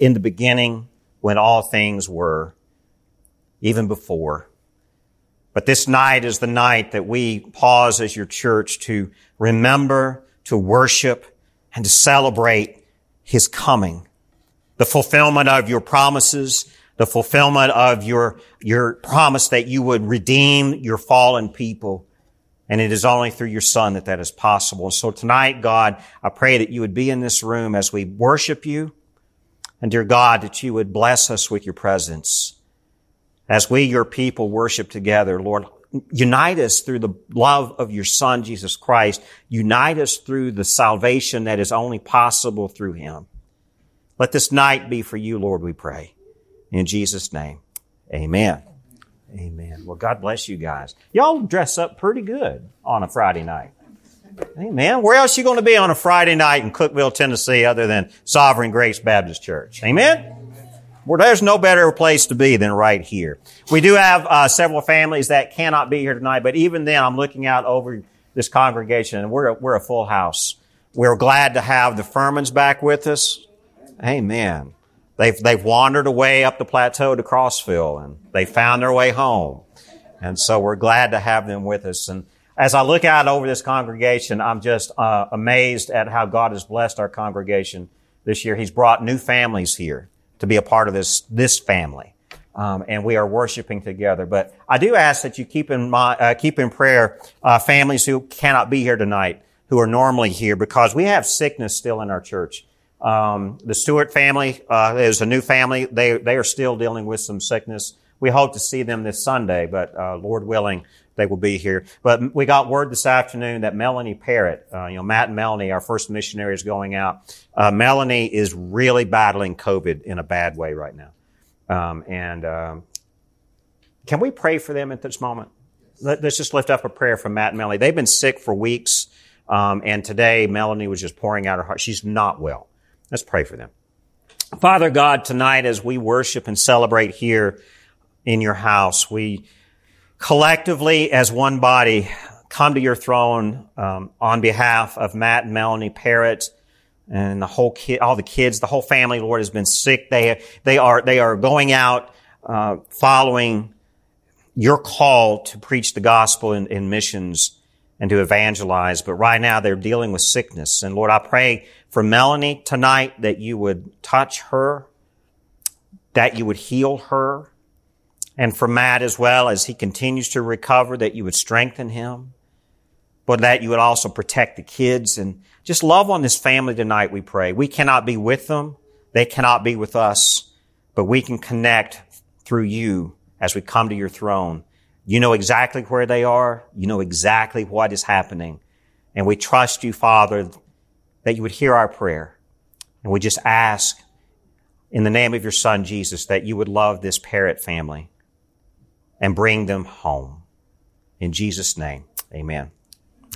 in the beginning when all things were, even before. But this night is the night that we pause as your church to remember, to worship, and to celebrate His coming. The fulfillment of your promises, the fulfillment of your, your promise that you would redeem your fallen people. And it is only through your son that that is possible. So tonight, God, I pray that you would be in this room as we worship you. And dear God, that you would bless us with your presence. As we, your people, worship together, Lord, unite us through the love of your son, Jesus Christ. Unite us through the salvation that is only possible through him. Let this night be for you, Lord, we pray. In Jesus' name, amen. Amen. Well, God bless you guys. Y'all dress up pretty good on a Friday night. Amen. Where else you going to be on a Friday night in Cookeville, Tennessee, other than Sovereign Grace Baptist Church? Amen. Well, there's no better place to be than right here. We do have uh, several families that cannot be here tonight, but even then, I'm looking out over this congregation, and we're a, we're a full house. We're glad to have the Furmans back with us. Amen. They've, they've wandered away up the plateau to Crossville and they found their way home. And so we're glad to have them with us. And as I look out over this congregation, I'm just uh, amazed at how God has blessed our congregation this year. He's brought new families here to be a part of this, this family. Um, and we are worshiping together. But I do ask that you keep in mind, uh, keep in prayer uh, families who cannot be here tonight, who are normally here, because we have sickness still in our church. Um, the Stewart family uh, is a new family. They they are still dealing with some sickness. We hope to see them this Sunday, but uh, Lord willing, they will be here. But we got word this afternoon that Melanie Parrott, uh, you know, Matt and Melanie, our first missionary is going out. Uh, Melanie is really battling COVID in a bad way right now, um, and um, can we pray for them at this moment? Let, us just lift up a prayer for Matt and Melanie. They've been sick for weeks, um, and today Melanie was just pouring out her heart. She's not well. Let's pray for them. Father God, tonight as we worship and celebrate here in your house, we collectively as one body come to your throne um, on behalf of Matt and Melanie Parrott and the whole kid, all the kids, the whole family, Lord, has been sick. They, they are, they are going out, uh, following your call to preach the gospel in, in missions and to evangelize. But right now they're dealing with sickness. And Lord, I pray for Melanie tonight that you would touch her, that you would heal her, and for Matt as well as he continues to recover, that you would strengthen him, but that you would also protect the kids and just love on this family tonight, we pray. We cannot be with them. They cannot be with us, but we can connect through you as we come to your throne. You know exactly where they are. You know exactly what is happening. And we trust you, Father, that you would hear our prayer. And we just ask in the name of your son, Jesus, that you would love this Parrott family and bring them home. In Jesus' name, amen.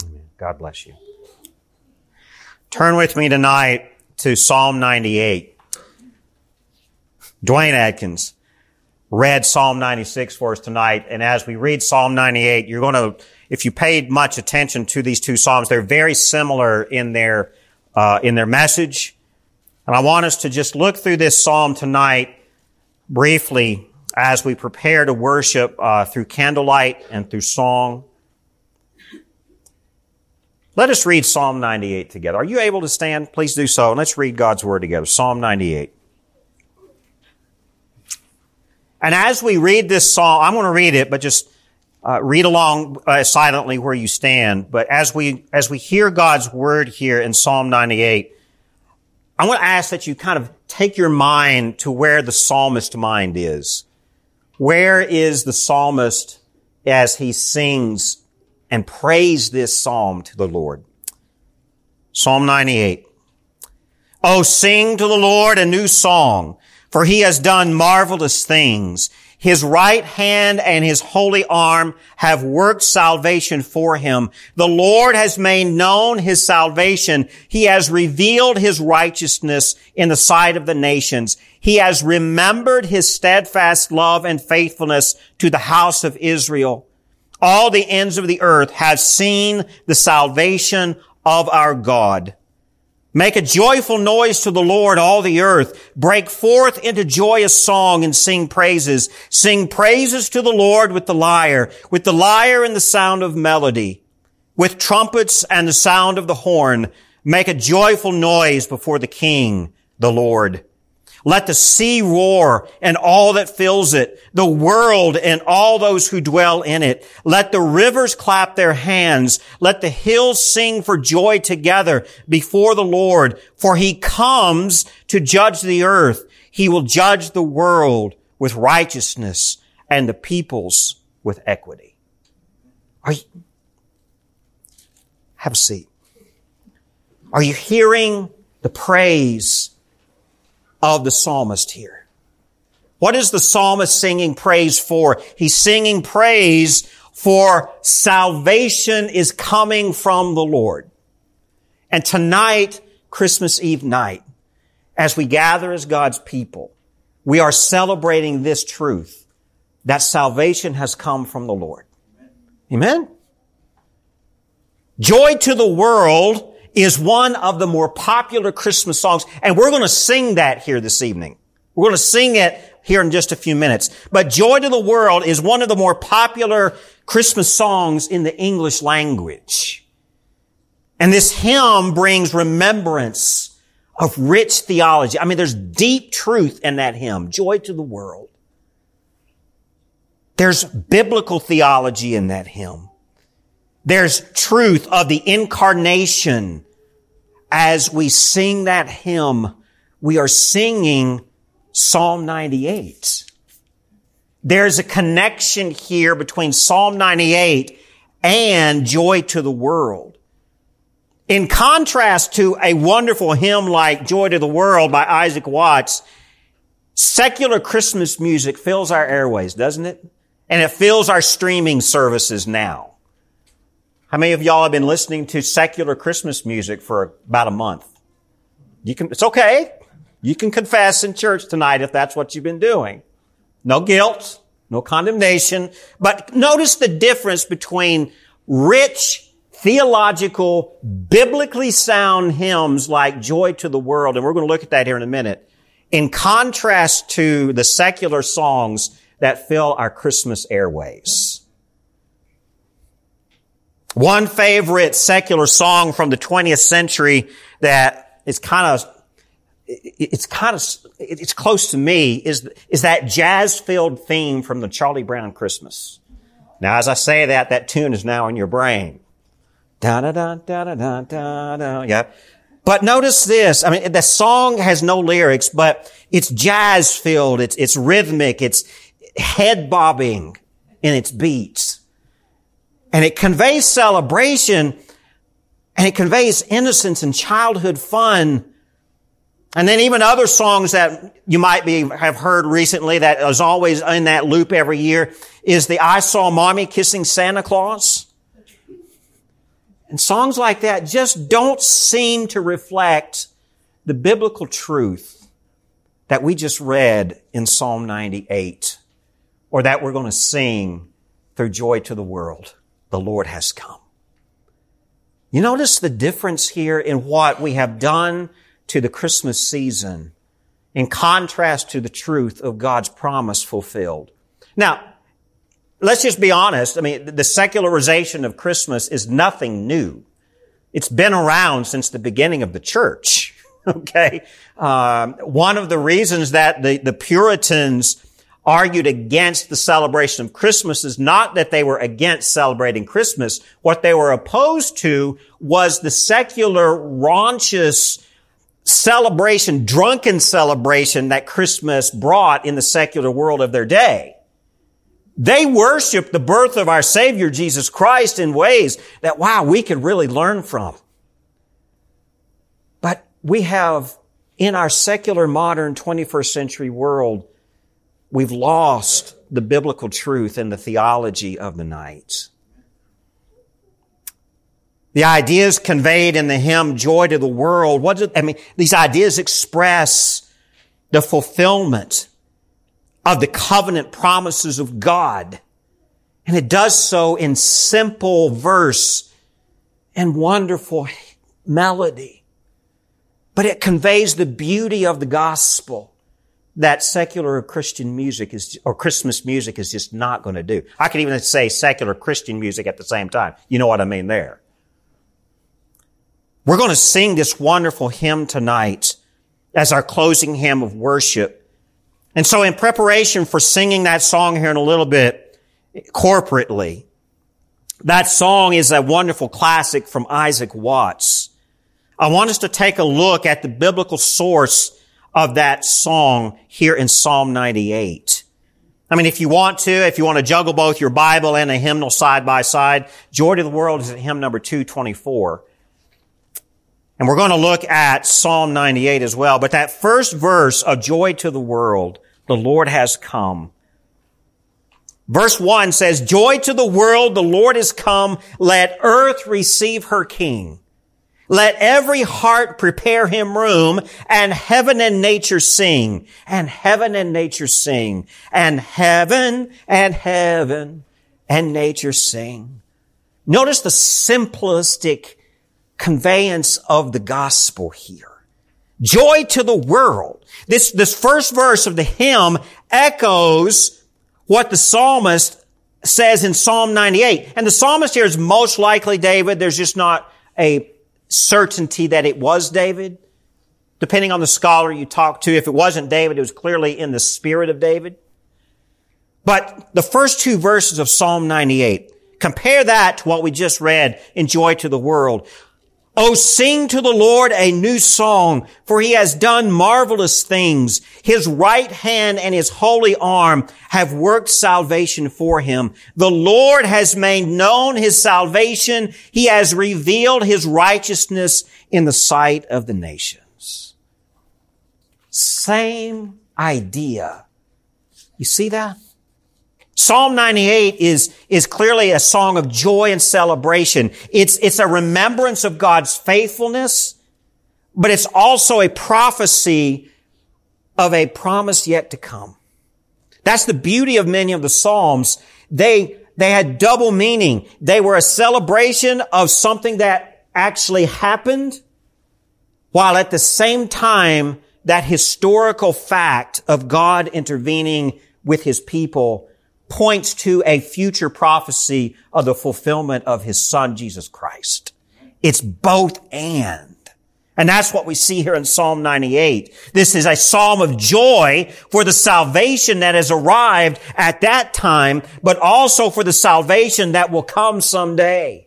amen. God bless you. Turn with me tonight to Psalm 98. Dwayne Adkins read Psalm 96 for us tonight. And as we read Psalm 98, you're going to, if you paid much attention to these two Psalms, they're very similar in their uh, in their message. And I want us to just look through this psalm tonight briefly as we prepare to worship uh, through candlelight and through song. Let us read Psalm 98 together. Are you able to stand? Please do so. And let's read God's word together. Psalm 98. And as we read this psalm, I'm going to read it, but just uh, read along uh, silently where you stand. But as we as we hear God's word here in Psalm 98, I want to ask that you kind of take your mind to where the psalmist mind is. Where is the psalmist as he sings and prays this psalm to the Lord? Psalm 98. Oh, sing to the Lord a new song, for he has done marvelous things. His right hand and his holy arm have worked salvation for him. The Lord has made known his salvation. He has revealed his righteousness in the sight of the nations. He has remembered his steadfast love and faithfulness to the house of Israel. All the ends of the earth have seen the salvation of our God. Make a joyful noise to the Lord, all the earth. Break forth into joyous song and sing praises. Sing praises to the Lord with the lyre, with the lyre and the sound of melody, with trumpets and the sound of the horn. Make a joyful noise before the King, the Lord. Let the sea roar and all that fills it, the world and all those who dwell in it. Let the rivers clap their hands. Let the hills sing for joy together before the Lord, for he comes to judge the earth. He will judge the world with righteousness and the peoples with equity. Are you, have a seat. Are you hearing the praise of the psalmist here. What is the psalmist singing praise for? He's singing praise for salvation is coming from the Lord. And tonight, Christmas Eve night, as we gather as God's people, we are celebrating this truth that salvation has come from the Lord. Amen? Joy to the world is one of the more popular Christmas songs, and we're going to sing that here this evening. We're going to sing it here in just a few minutes. But Joy to the World is one of the more popular Christmas songs in the English language. And this hymn brings remembrance of rich theology. I mean, there's deep truth in that hymn, Joy to the World. There's biblical theology in that hymn. There's truth of the incarnation. As we sing that hymn, we are singing Psalm 98. There's a connection here between Psalm 98 and joy to the world. In contrast to a wonderful hymn like Joy to the World by Isaac Watts, secular Christmas music fills our airways, doesn't it? And it fills our streaming services now. How many of y'all have been listening to secular Christmas music for about a month? You can, it's okay. You can confess in church tonight if that's what you've been doing. No guilt, no condemnation. But notice the difference between rich, theological, biblically sound hymns like Joy to the World, and we're going to look at that here in a minute, in contrast to the secular songs that fill our Christmas airways. One favorite secular song from the 20th century that is kind of it's kind of it's close to me is is that jazz filled theme from the Charlie Brown Christmas. Now, as I say that, that tune is now in your brain. Da da da da da da da. Yeah. But notice this. I mean, the song has no lyrics, but it's jazz filled. It's it's rhythmic. It's head bobbing in its beats. And it conveys celebration and it conveys innocence and childhood fun. And then even other songs that you might be, have heard recently that is always in that loop every year is the I Saw Mommy Kissing Santa Claus. And songs like that just don't seem to reflect the biblical truth that we just read in Psalm 98 or that we're going to sing through Joy to the World the Lord has come. You notice the difference here in what we have done to the Christmas season in contrast to the truth of God's promise fulfilled. Now, let's just be honest. I mean, the secularization of Christmas is nothing new. It's been around since the beginning of the church. okay. Um, one of the reasons that the, the Puritans argued against the celebration of Christmas is not that they were against celebrating Christmas. What they were opposed to was the secular, raunchous celebration, drunken celebration that Christmas brought in the secular world of their day. They worshiped the birth of our Savior, Jesus Christ, in ways that, wow, we could really learn from. But we have, in our secular, modern, 21st century world, We've lost the biblical truth and the theology of the night. The ideas conveyed in the hymn Joy to the World, what do, I mean, these ideas express the fulfillment of the covenant promises of God. And it does so in simple verse and wonderful melody. but it conveys the beauty of the gospel that secular Christian music is, or Christmas music is just not going to do. I could even say secular Christian music at the same time. You know what I mean there. We're going to sing this wonderful hymn tonight as our closing hymn of worship. And so in preparation for singing that song here in a little bit, corporately, that song is a wonderful classic from Isaac Watts. I want us to take a look at the biblical source of that song here in Psalm 98. I mean, if you want to, if you want to juggle both your Bible and a hymnal side by side, Joy to the World is at hymn number 224. And we're going to look at Psalm 98 as well. But that first verse of Joy to the World, the Lord has come. Verse 1 says, Joy to the world, the Lord is come. Let earth receive her King. Let every heart prepare him room and heaven and nature sing and heaven and nature sing and heaven and heaven and nature sing. Notice the simplistic conveyance of the gospel here. Joy to the world. This, this first verse of the hymn echoes what the psalmist says in Psalm 98. And the psalmist here is most likely David. There's just not a certainty that it was David. Depending on the scholar you talk to, if it wasn't David, it was clearly in the spirit of David. But the first two verses of Psalm 98, compare that to what we just read in Joy to the World. Oh, sing to the Lord a new song, for he has done marvelous things. His right hand and his holy arm have worked salvation for him. The Lord has made known his salvation. He has revealed his righteousness in the sight of the nations. Same idea. You see that? Psalm 98 is, is clearly a song of joy and celebration. It's, it's a remembrance of God's faithfulness, but it's also a prophecy of a promise yet to come. That's the beauty of many of the Psalms. They, they had double meaning. They were a celebration of something that actually happened, while at the same time, that historical fact of God intervening with his people points to a future prophecy of the fulfillment of his son, Jesus Christ. It's both and. And that's what we see here in Psalm 98. This is a psalm of joy for the salvation that has arrived at that time, but also for the salvation that will come someday.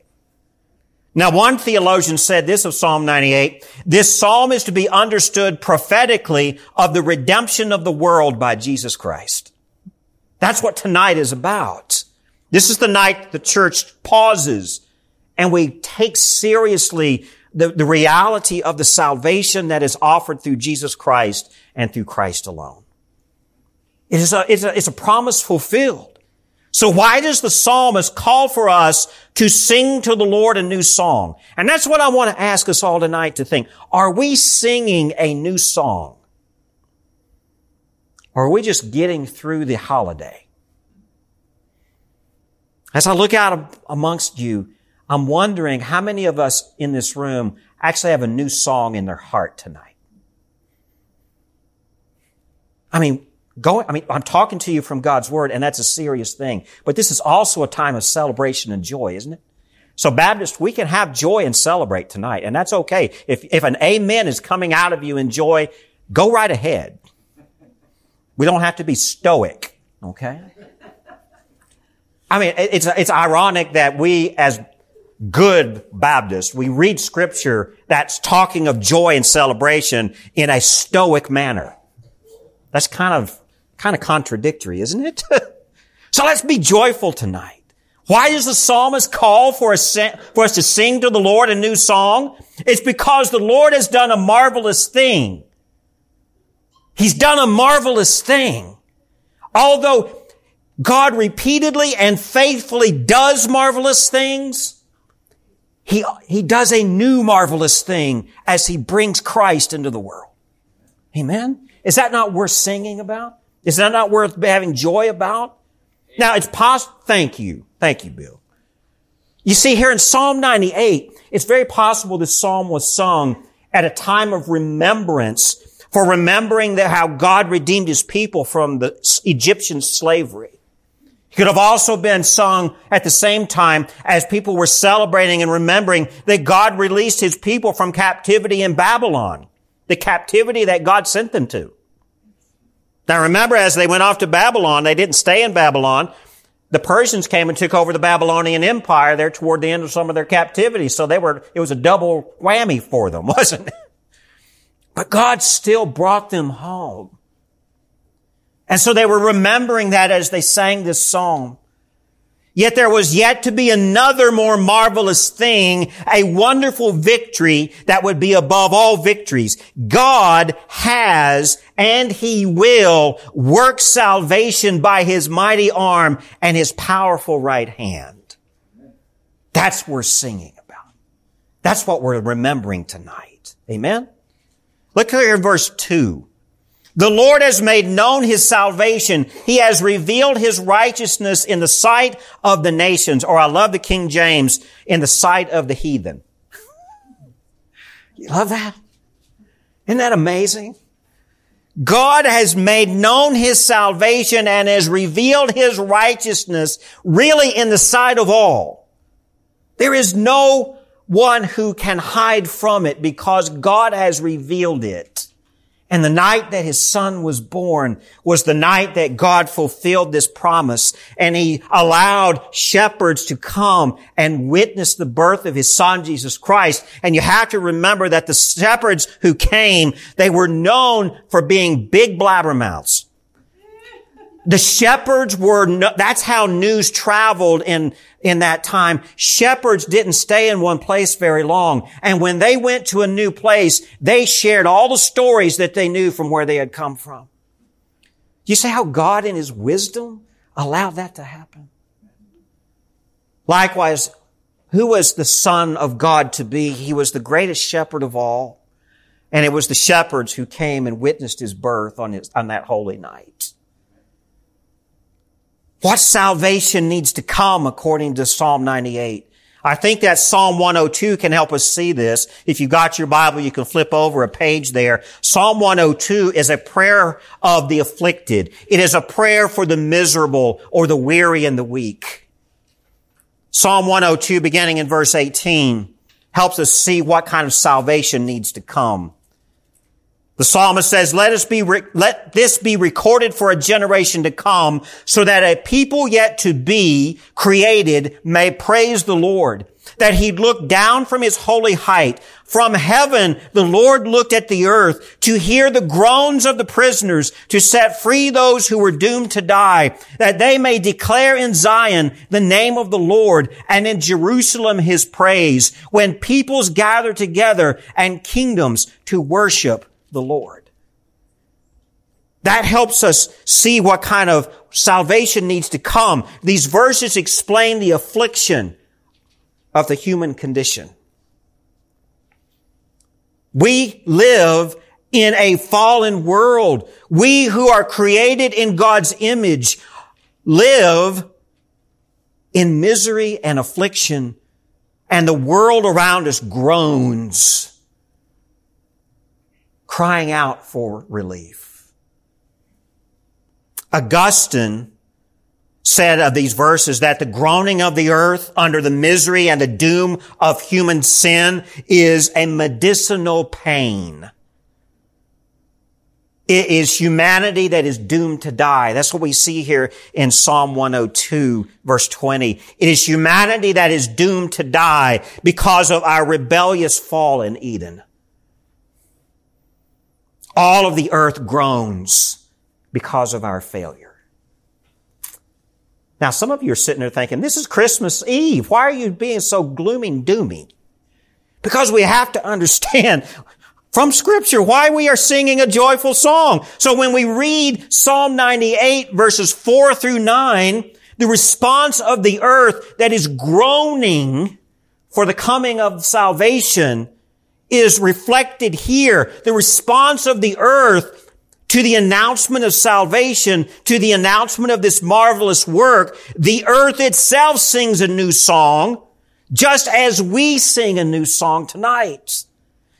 Now, one theologian said this of Psalm 98, this psalm is to be understood prophetically of the redemption of the world by Jesus Christ. That's what tonight is about. This is the night the church pauses and we take seriously the, the reality of the salvation that is offered through Jesus Christ and through Christ alone. It is a, it's a, it's a promise fulfilled. So why does the psalmist call for us to sing to the Lord a new song? And that's what I want to ask us all tonight to think. Are we singing a new song? Or are we just getting through the holiday? As I look out amongst you, I'm wondering how many of us in this room actually have a new song in their heart tonight. I mean, going, I mean, I'm talking to you from God's word and that's a serious thing, but this is also a time of celebration and joy, isn't it? So Baptist, we can have joy and celebrate tonight, and that's okay. If, if an amen is coming out of you in joy, go right ahead. We don't have to be stoic, okay? I mean, it's, it's ironic that we as good Baptists, we read scripture that's talking of joy and celebration in a stoic manner. That's kind of, kind of contradictory, isn't it? so let's be joyful tonight. Why does the psalmist call for us, for us to sing to the Lord a new song? It's because the Lord has done a marvelous thing. He's done a marvelous thing. Although God repeatedly and faithfully does marvelous things, he, he does a new marvelous thing as he brings Christ into the world. Amen? Is that not worth singing about? Is that not worth having joy about? Now it's possible, thank you. Thank you, Bill. You see here in Psalm 98, it's very possible this psalm was sung at a time of remembrance for remembering that how God redeemed his people from the Egyptian slavery. It could have also been sung at the same time as people were celebrating and remembering that God released his people from captivity in Babylon, the captivity that God sent them to. Now remember, as they went off to Babylon, they didn't stay in Babylon. The Persians came and took over the Babylonian Empire there toward the end of some of their captivity. So they were, it was a double whammy for them, wasn't it? But God still brought them home. And so they were remembering that as they sang this song. Yet there was yet to be another more marvelous thing, a wonderful victory that would be above all victories. God has and he will work salvation by his mighty arm and his powerful right hand. That's what we're singing about. That's what we're remembering tonight. Amen? Look here in verse 2. The Lord has made known his salvation. He has revealed his righteousness in the sight of the nations, or I love the King James, in the sight of the heathen. You love that? Isn't that amazing? God has made known his salvation and has revealed his righteousness really in the sight of all. There is no one who can hide from it because God has revealed it. And the night that his son was born was the night that God fulfilled this promise. And he allowed shepherds to come and witness the birth of his son, Jesus Christ. And you have to remember that the shepherds who came, they were known for being big blabbermouths. The shepherds were, no, that's how news traveled in in that time, shepherds didn't stay in one place very long. And when they went to a new place, they shared all the stories that they knew from where they had come from. You see how God in His wisdom allowed that to happen? Likewise, who was the Son of God to be? He was the greatest shepherd of all. And it was the shepherds who came and witnessed His birth on, his, on that holy night. What salvation needs to come according to Psalm 98? I think that Psalm 102 can help us see this. If you got your Bible, you can flip over a page there. Psalm 102 is a prayer of the afflicted. It is a prayer for the miserable or the weary and the weak. Psalm 102 beginning in verse 18 helps us see what kind of salvation needs to come. The psalmist says, let us be, re- let this be recorded for a generation to come so that a people yet to be created may praise the Lord. That he looked down from his holy height. From heaven, the Lord looked at the earth to hear the groans of the prisoners, to set free those who were doomed to die, that they may declare in Zion the name of the Lord and in Jerusalem his praise when peoples gather together and kingdoms to worship the Lord. That helps us see what kind of salvation needs to come. These verses explain the affliction of the human condition. We live in a fallen world. We who are created in God's image live in misery and affliction and the world around us groans crying out for relief. Augustine said of these verses that the groaning of the earth under the misery and the doom of human sin is a medicinal pain. It is humanity that is doomed to die. That's what we see here in Psalm 102 verse 20. It is humanity that is doomed to die because of our rebellious fall in Eden. All of the earth groans because of our failure. Now, some of you are sitting there thinking, this is Christmas Eve. Why are you being so gloomy and doomy? Because we have to understand from scripture why we are singing a joyful song. So when we read Psalm 98 verses 4 through 9, the response of the earth that is groaning for the coming of salvation is reflected here. The response of the earth to the announcement of salvation, to the announcement of this marvelous work, the earth itself sings a new song, just as we sing a new song tonight.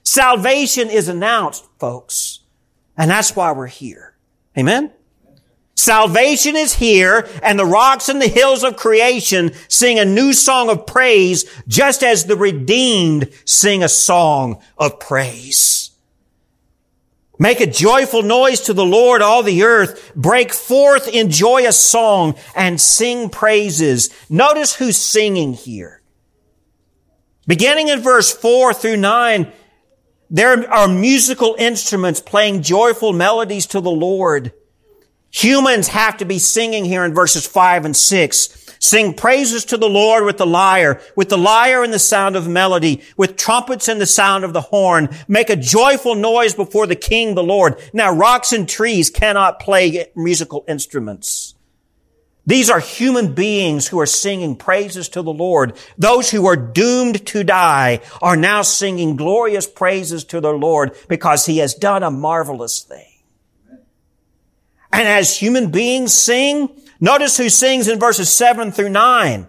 Salvation is announced, folks. And that's why we're here. Amen? Salvation is here and the rocks and the hills of creation sing a new song of praise just as the redeemed sing a song of praise. Make a joyful noise to the Lord, all the earth. Break forth in joyous song and sing praises. Notice who's singing here. Beginning in verse four through nine, there are musical instruments playing joyful melodies to the Lord. Humans have to be singing here in verses five and six. Sing praises to the Lord with the lyre, with the lyre and the sound of melody, with trumpets and the sound of the horn. Make a joyful noise before the King, the Lord. Now rocks and trees cannot play musical instruments. These are human beings who are singing praises to the Lord. Those who are doomed to die are now singing glorious praises to the Lord because he has done a marvelous thing. And as human beings sing, notice who sings in verses 7 through 9.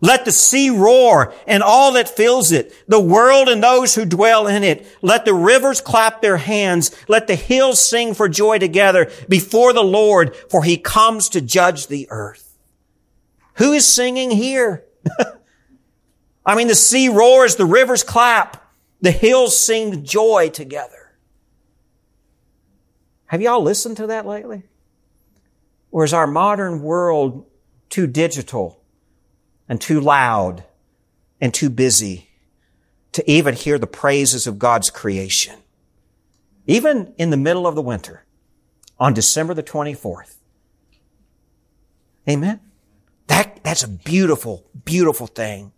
Let the sea roar and all that fills it, the world and those who dwell in it. Let the rivers clap their hands. Let the hills sing for joy together before the Lord, for he comes to judge the earth. Who is singing here? I mean, the sea roars, the rivers clap, the hills sing joy together. Have y'all listened to that lately? Or is our modern world too digital and too loud and too busy to even hear the praises of God's creation? Even in the middle of the winter on December the 24th. Amen. That, that's a beautiful, beautiful thing.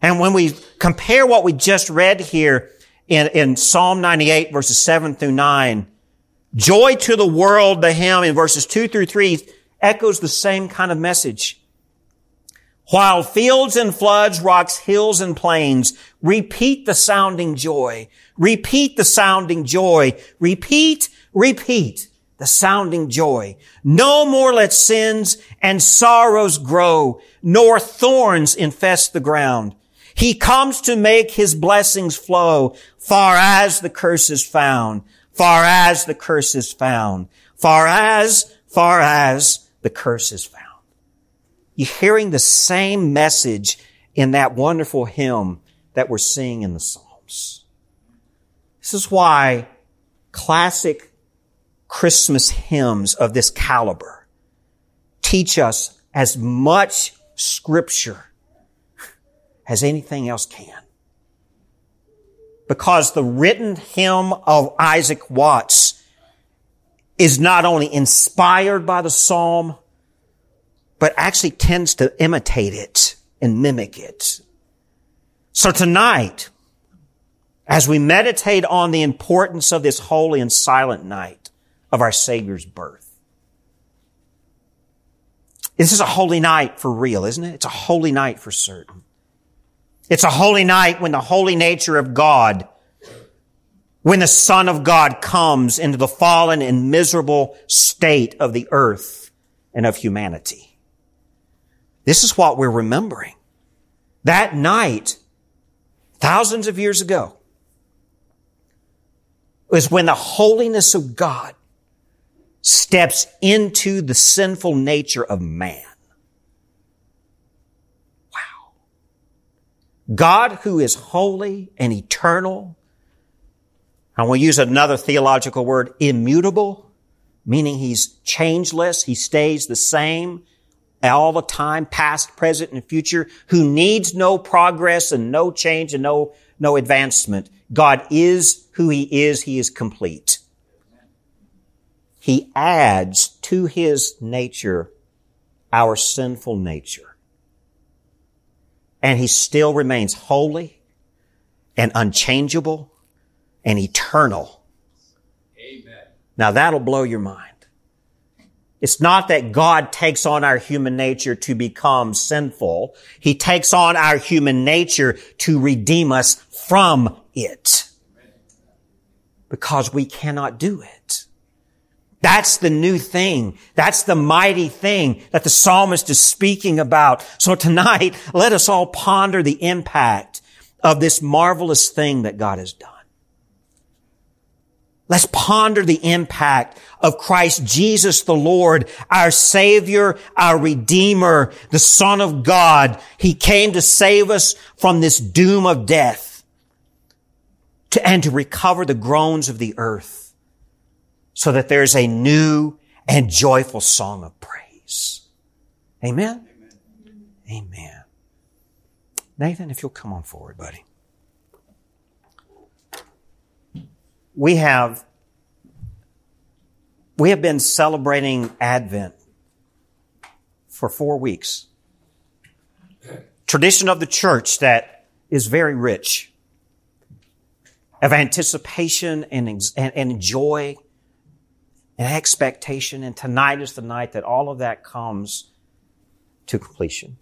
And when we compare what we just read here in, in Psalm 98 verses 7 through 9 Joy to the world, the hymn in verses two through three echoes the same kind of message. While fields and floods, rocks, hills and plains, repeat the sounding joy. Repeat the sounding joy. Repeat, repeat the sounding joy. No more let sins and sorrows grow, nor thorns infest the ground. He comes to make his blessings flow far as the curse is found far as the curse is found, far as, far as the curse is found. You're hearing the same message in that wonderful hymn that we're seeing in the Psalms. This is why classic Christmas hymns of this caliber teach us as much scripture as anything else can because the written hymn of Isaac Watts is not only inspired by the psalm, but actually tends to imitate it and mimic it. So tonight, as we meditate on the importance of this holy and silent night of our Savior's birth, this is a holy night for real, isn't it? It's a holy night for certain. It's a holy night when the holy nature of God, when the Son of God comes into the fallen and miserable state of the earth and of humanity. This is what we're remembering. That night, thousands of years ago, was when the holiness of God steps into the sinful nature of man. God who is holy and eternal. And we'll use another theological word, immutable, meaning he's changeless. He stays the same all the time, past, present, and future, who needs no progress and no change and no, no advancement. God is who he is. He is complete. He adds to his nature our sinful nature and he still remains holy and unchangeable and eternal. Amen. Now that'll blow your mind. It's not that God takes on our human nature to become sinful. He takes on our human nature to redeem us from it. Because we cannot do it. That's the new thing. That's the mighty thing that the psalmist is speaking about. So tonight, let us all ponder the impact of this marvelous thing that God has done. Let's ponder the impact of Christ Jesus the Lord, our Savior, our Redeemer, the Son of God. He came to save us from this doom of death to, and to recover the groans of the earth so that there's a new and joyful song of praise. Amen? Amen. Amen. Nathan, if you'll come on forward, buddy. we have we have been celebrating Advent for four weeks. Tradition of the church that is very rich of anticipation and, and, and joy and expectation. And tonight is the night that all of that comes to completion.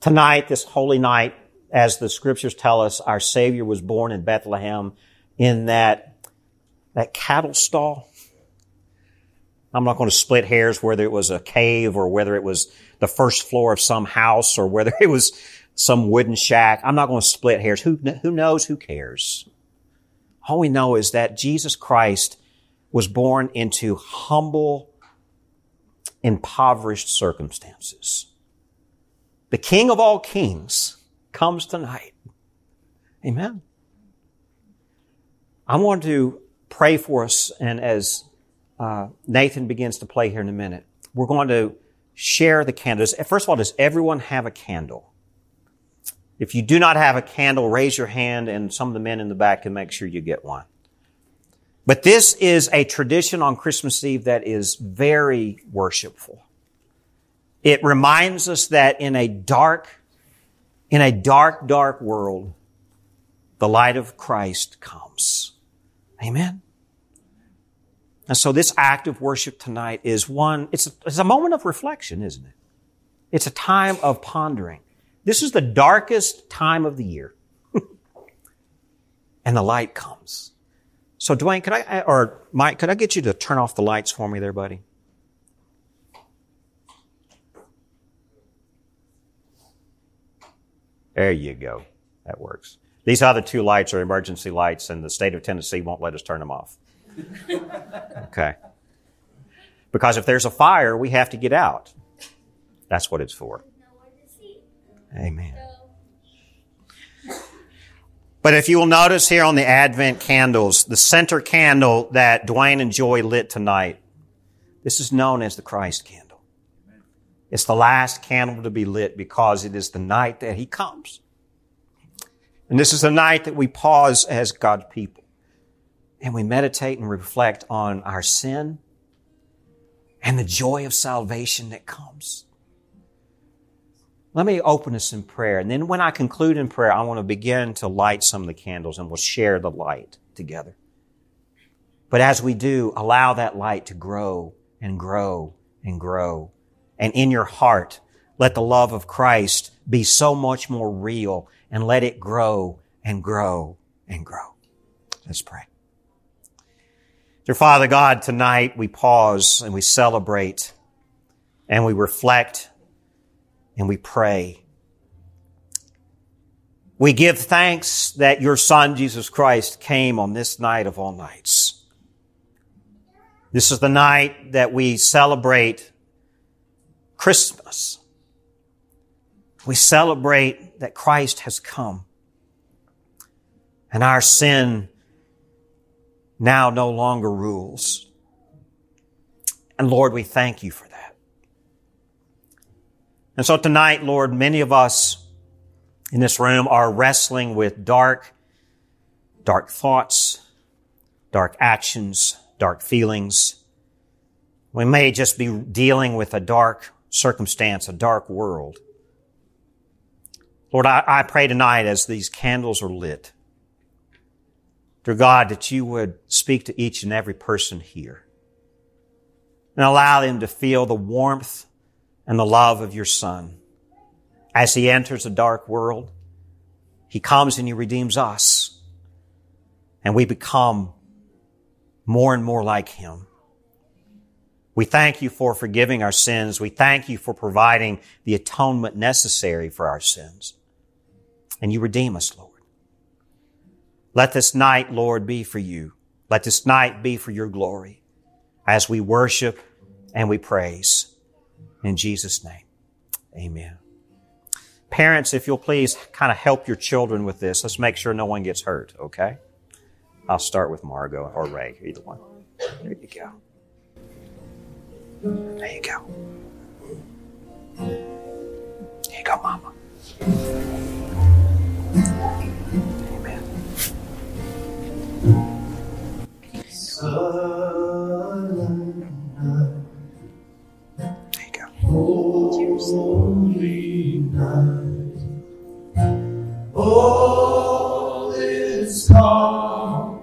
Tonight, this holy night, as the scriptures tell us, our Savior was born in Bethlehem in that, that cattle stall. I'm not going to split hairs whether it was a cave or whether it was the first floor of some house or whether it was some wooden shack. I'm not going to split hairs. Who, who knows? Who cares? All we know is that Jesus Christ was born into humble, impoverished circumstances. The King of all kings comes tonight. Amen. I want to pray for us, and as uh, Nathan begins to play here in a minute, we're going to share the candles. First of all, does everyone have a candle? If you do not have a candle, raise your hand, and some of the men in the back can make sure you get one. But this is a tradition on Christmas Eve that is very worshipful. It reminds us that in a dark, in a dark, dark world, the light of Christ comes. Amen. And so this act of worship tonight is one, it's a, it's a moment of reflection, isn't it? It's a time of pondering. This is the darkest time of the year. and the light comes. So Dwayne, could I, or Mike, could I get you to turn off the lights for me there, buddy? There you go. That works. These other two lights are emergency lights, and the state of Tennessee won't let us turn them off. Okay. Because if there's a fire, we have to get out. That's what it's for. Amen. But if you will notice here on the Advent candles, the center candle that Dwayne and Joy lit tonight, this is known as the Christ candle. It's the last candle to be lit because it is the night that He comes. And this is the night that we pause as God's people and we meditate and reflect on our sin and the joy of salvation that comes. Let me open us in prayer. And then when I conclude in prayer, I want to begin to light some of the candles and we'll share the light together. But as we do, allow that light to grow and grow and grow. And in your heart, let the love of Christ be so much more real and let it grow and grow and grow. Let's pray. Dear Father God, tonight we pause and we celebrate and we reflect and we pray. We give thanks that your Son, Jesus Christ, came on this night of all nights. This is the night that we celebrate Christmas. We celebrate that Christ has come. And our sin now no longer rules. And Lord, we thank you for. And so tonight, Lord, many of us in this room are wrestling with dark, dark thoughts, dark actions, dark feelings. We may just be dealing with a dark circumstance, a dark world. Lord, I, I pray tonight as these candles are lit, dear God, that you would speak to each and every person here and allow them to feel the warmth and the love of your Son. As he enters a dark world, he comes and he redeems us and we become more and more like him. We thank you for forgiving our sins. We thank you for providing the atonement necessary for our sins. and you redeem us, Lord. Let this night, Lord, be for you. Let this night be for your glory as we worship and we praise. In Jesus' name, amen. Parents, if you'll please kind of help your children with this, let's make sure no one gets hurt, okay? I'll start with Margot or Ray, either one. There you go. There you go. There you go, Mama. Amen. There Holy night, all is calm,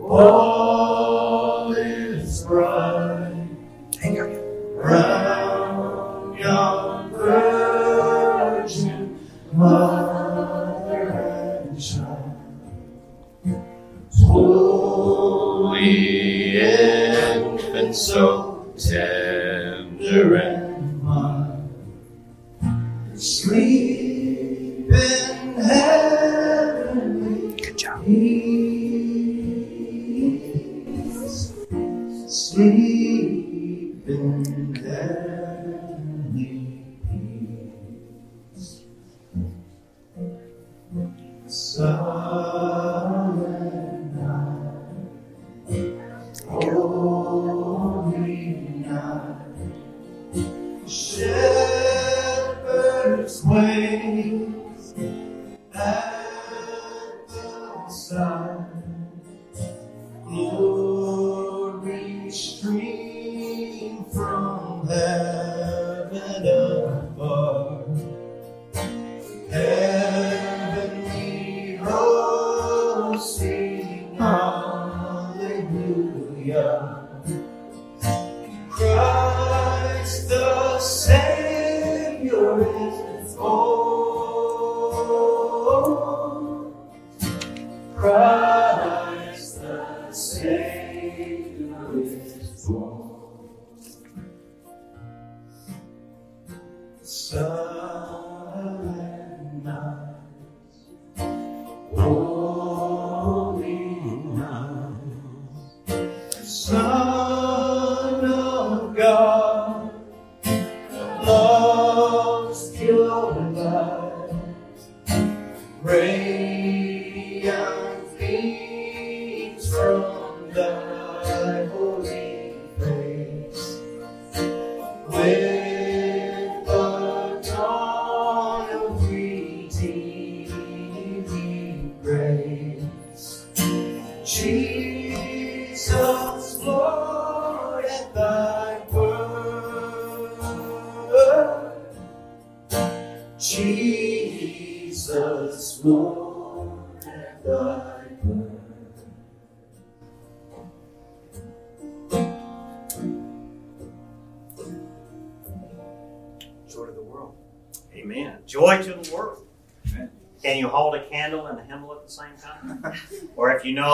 all is bright round yon virgin mother and child. Holy infant, so Silent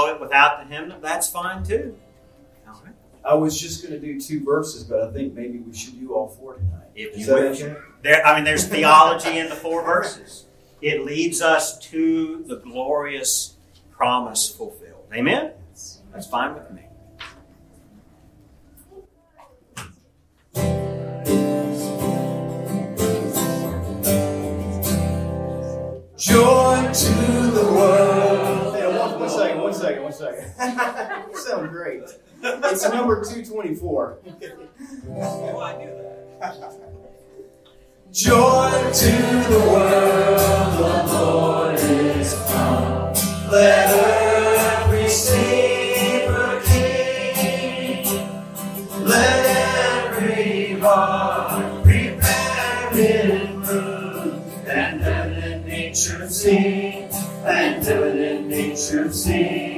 or if you know it without the hymnal, that's fine too. All right. I was just going to do two verses, but I think maybe we should do all four tonight. If Is you wish. okay? There, I mean, there's theology in the four verses. It leads us to the glorious promise fulfilled. Amen? That's fine with me. Joy to second, one second, one second. you sound great. It's number 224. Joy to the world, the Lord is come. Let earth receive her King. Let every heart prepare in room. And heaven and nature sing. And heaven and nature sing.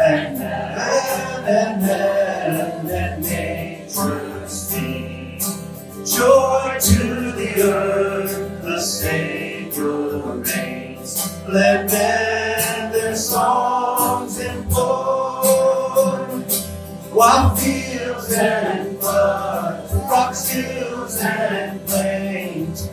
And heaven and heaven and nature sing. Joy to the earth, the Savior reigns. Let men their songs employ. While fields and floods, rocks, hills and plains,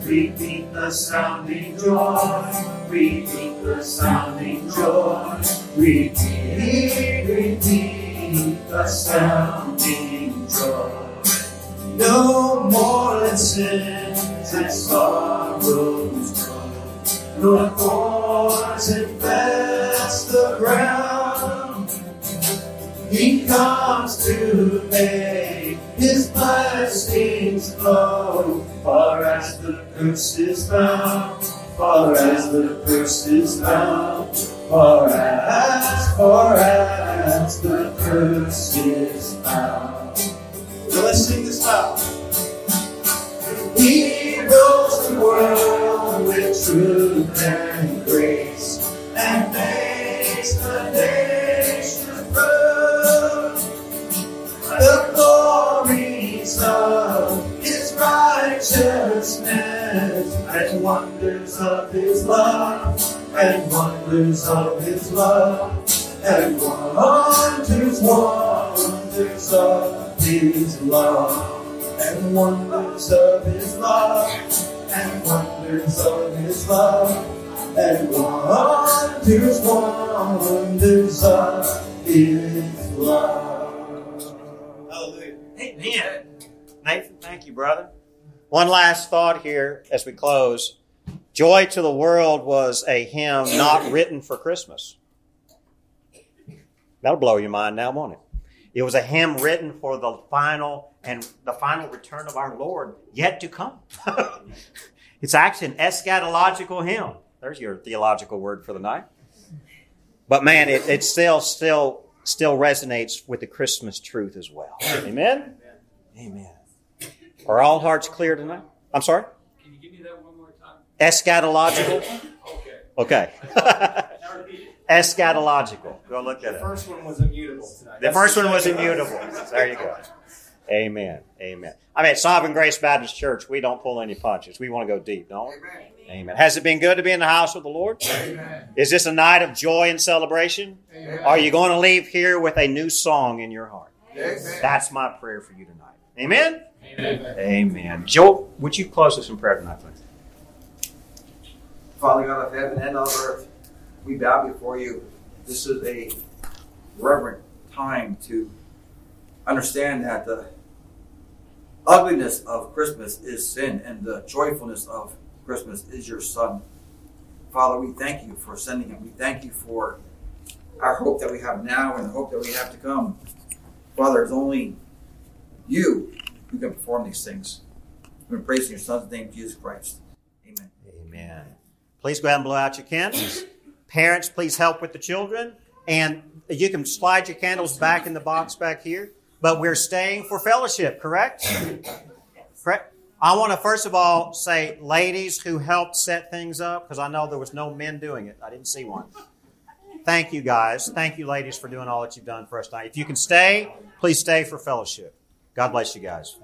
repeat the sounding joy, repeat the sounding joy, repeat, repeat the sounding joy. No more sins and sorrows grow, nor thorns infest the ground. He comes to make his blessings flow, far as the curse is found, far as the curse is found, far as, far as the curse is found. So let's sing this out. He fills the world with truth and righteousness and wonders of his love and wonders of his love and wonders, wonders of his love and wonders of his love and wonders of his love and wonders, wonders of his love. Hallelujah. Amen. Nathan, thank you, brother. One last thought here as we close. Joy to the World was a hymn not written for Christmas. That'll blow your mind now, won't it? It was a hymn written for the final and the final return of our Lord yet to come. it's actually an eschatological hymn. There's your theological word for the night. But man, it, it still, still, still resonates with the Christmas truth as well. Amen? Amen. Are all hearts clear tonight? I'm sorry? Can you give me that one more time? Eschatological? Okay. Okay. Now repeat it. Eschatological. Go look at it. The first one was immutable tonight. The first one was immutable. There you go. Amen. Amen. I mean, at Sovereign Grace Baptist Church, we don't pull any punches. We want to go deep, don't we? Amen. Has it been good to be in the house of the Lord? Amen. Is this a night of joy and celebration? Amen. Are you going to leave here with a new song in your heart? Amen. That's my prayer for you tonight. Amen? Amen. Amen. Joe, would you close us in prayer tonight, please? Father God of heaven and of earth, we bow before you. This is a reverent time to understand that the ugliness of Christmas is sin and the joyfulness of Christmas is your Son. Father, we thank you for sending him. We thank you for our hope that we have now and the hope that we have to come. Father, it's only you who can perform these things. We praise in your Son's name, Jesus Christ. Amen. Amen. Please go ahead and blow out your candles. Parents, please help with the children. And you can slide your candles back in the box back here. But we're staying for fellowship, correct? Correct. I want to first of all say, ladies who helped set things up, because I know there was no men doing it. I didn't see one. Thank you, guys. Thank you, ladies, for doing all that you've done for us tonight. If you can stay, please stay for fellowship. God bless you guys.